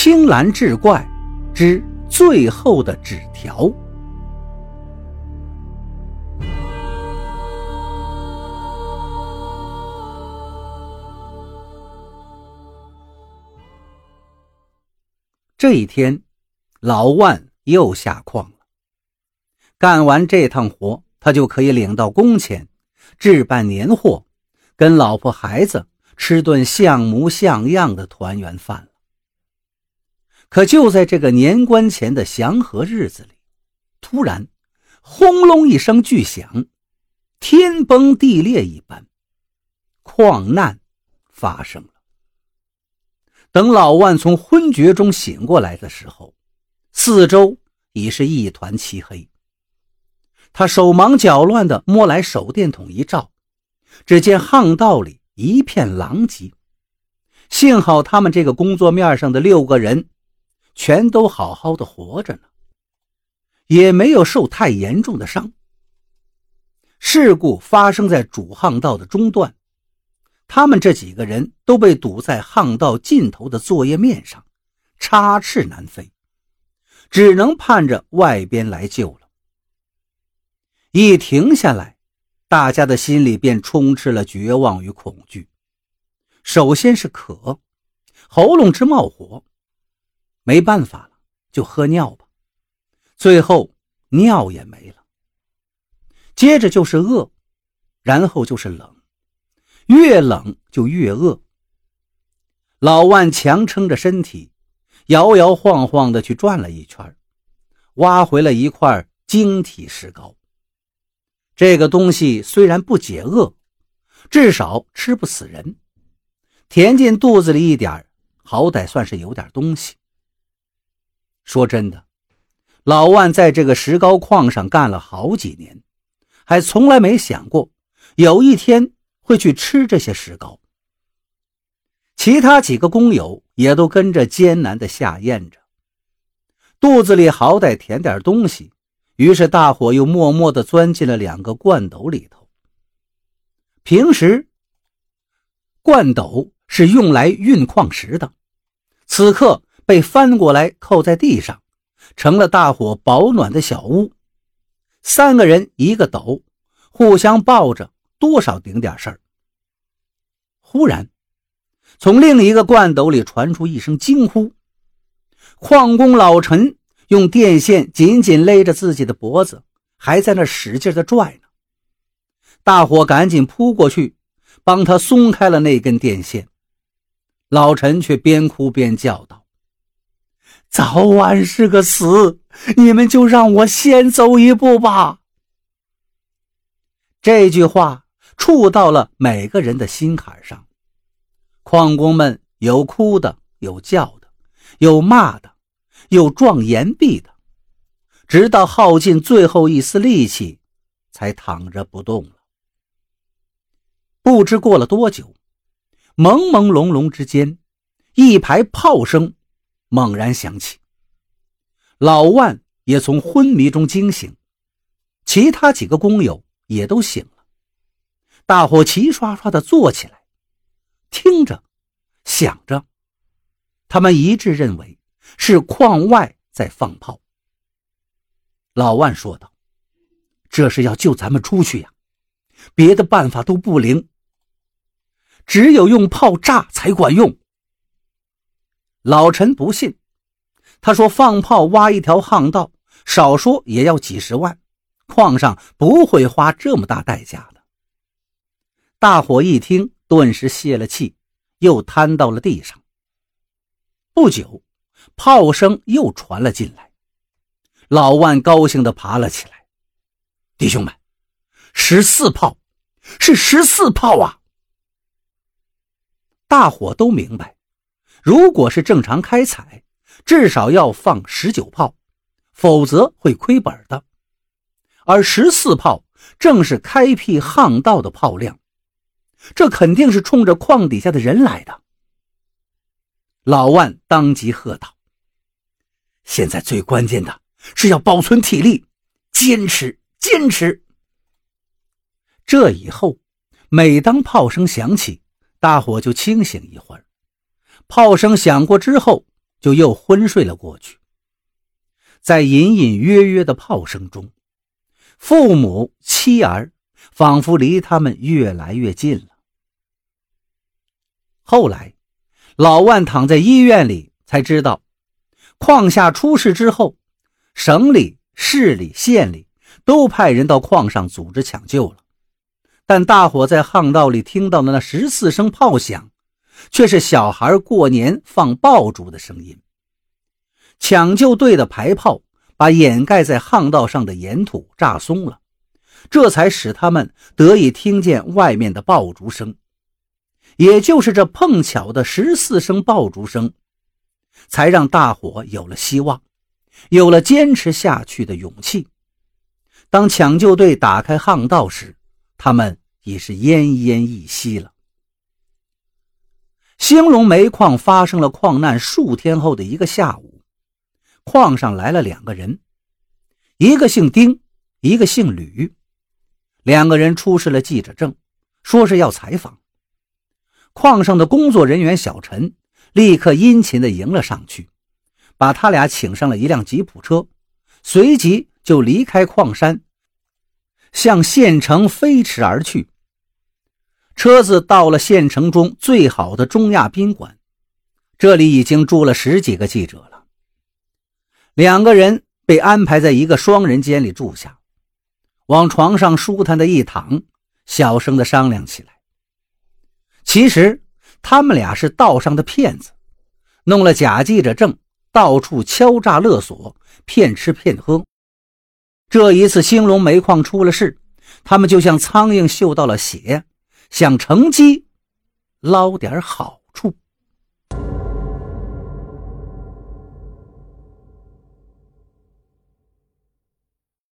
青蓝志怪之最后的纸条。这一天，老万又下矿了。干完这趟活，他就可以领到工钱，置办年货，跟老婆孩子吃顿像模像样的团圆饭了。可就在这个年关前的祥和日子里，突然轰隆一声巨响，天崩地裂一般，矿难发生了。等老万从昏厥中醒过来的时候，四周已是一团漆黑。他手忙脚乱地摸来手电筒一照，只见巷道里一片狼藉。幸好他们这个工作面上的六个人，全都好好的活着呢，也没有受太严重的伤。事故发生在主巷道的中段。他们这几个人都被堵在巷道尽头的作业面上，插翅难飞，只能盼着外边来救了。一停下来，大家的心里便充斥了绝望与恐惧。首先是渴，喉咙直冒火，没办法了，就喝尿吧。最后尿也没了。接着就是饿，然后就是冷。越冷就越饿。老万强撑着身体，摇摇晃晃地去转了一圈，挖回了一块晶体石膏。这个东西虽然不解饿，至少吃不死人，填进肚子里一点好歹算是有点东西。说真的，老万在这个石膏矿上干了好几年，还从来没想过有一天。会去吃这些石膏，其他几个工友也都跟着艰难的下咽着，肚子里好歹填点东西。于是大伙又默默地钻进了两个罐斗里头。平时，罐斗是用来运矿石的，此刻被翻过来扣在地上，成了大伙保暖的小屋。三个人一个斗，互相抱着。多少顶点事儿。忽然，从另一个罐斗里传出一声惊呼。矿工老陈用电线紧紧勒着自己的脖子，还在那使劲的拽呢。大伙赶紧扑过去，帮他松开了那根电线。老陈却边哭边叫道：“早晚是个死，你们就让我先走一步吧。”这句话。触到了每个人的心坎上，矿工们有哭的，有叫的，有骂的，有撞岩壁的，直到耗尽最后一丝力气，才躺着不动了。不知过了多久，朦朦胧胧之间，一排炮声猛然响起。老万也从昏迷中惊醒，其他几个工友也都醒了。大伙齐刷刷地坐起来，听着，想着，他们一致认为是矿外在放炮。老万说道：“这是要救咱们出去呀，别的办法都不灵，只有用炮炸才管用。”老陈不信，他说：“放炮挖一条巷道，少说也要几十万，矿上不会花这么大代价的。”大伙一听，顿时泄了气，又瘫到了地上。不久，炮声又传了进来。老万高兴地爬了起来：“弟兄们，十四炮，是十四炮啊！”大伙都明白，如果是正常开采，至少要放十九炮，否则会亏本的。而十四炮正是开辟巷道的炮量。这肯定是冲着矿底下的人来的。老万当即喝道：“现在最关键的是要保存体力，坚持，坚持。”这以后，每当炮声响起，大伙就清醒一会儿；炮声响过之后，就又昏睡了过去。在隐隐约约的炮声中，父母妻儿仿佛离他们越来越近了。后来，老万躺在医院里，才知道，矿下出事之后，省里、市里、县里都派人到矿上组织抢救了，但大伙在巷道里听到的那十四声炮响，却是小孩过年放爆竹的声音。抢救队的排炮把掩盖在巷道上的岩土炸松了，这才使他们得以听见外面的爆竹声。也就是这碰巧的十四声爆竹声，才让大伙有了希望，有了坚持下去的勇气。当抢救队打开巷道时，他们已是奄奄一息了。兴隆煤矿发生了矿难数天后的一个下午，矿上来了两个人，一个姓丁，一个姓吕，两个人出示了记者证，说是要采访。矿上的工作人员小陈立刻殷勤地迎了上去，把他俩请上了一辆吉普车，随即就离开矿山，向县城飞驰而去。车子到了县城中最好的中亚宾馆，这里已经住了十几个记者了。两个人被安排在一个双人间里住下，往床上舒坦的一躺，小声的商量起来。其实他们俩是道上的骗子，弄了假记者证，到处敲诈勒索，骗吃骗喝。这一次兴隆煤矿出了事，他们就像苍蝇嗅到了血，想乘机捞点好处。